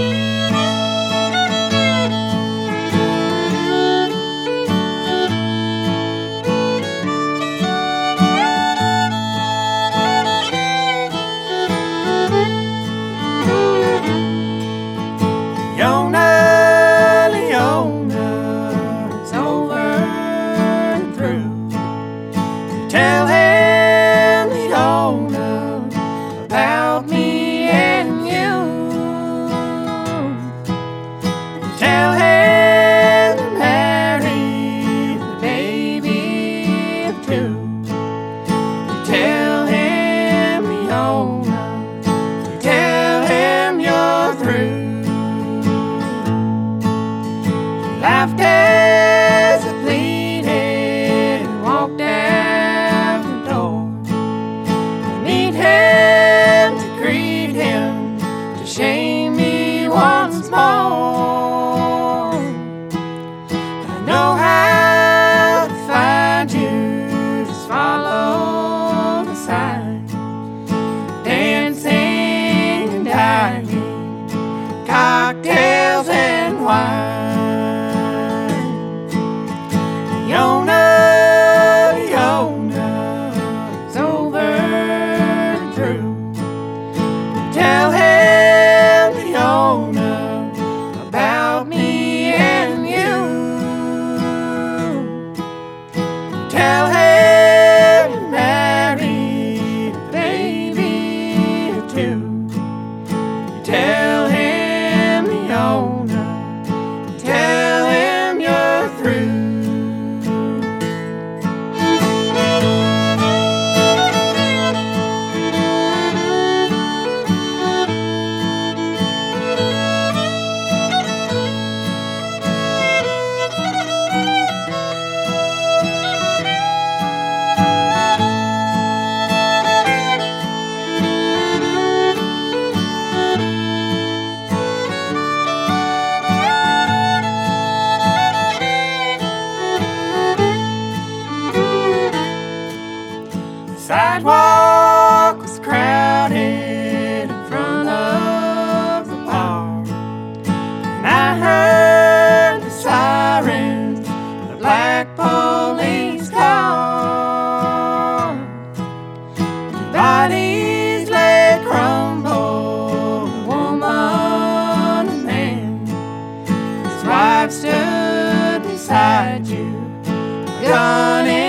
Leona, As I pleaded and walked out the door. To meet him, to greet him, to shame me once more. Tell him. sidewalk was crowded in front of the bar. And I heard the sirens of the black police car. Two bodies lay crumbled, a woman a man. His wife stood beside you, gun in.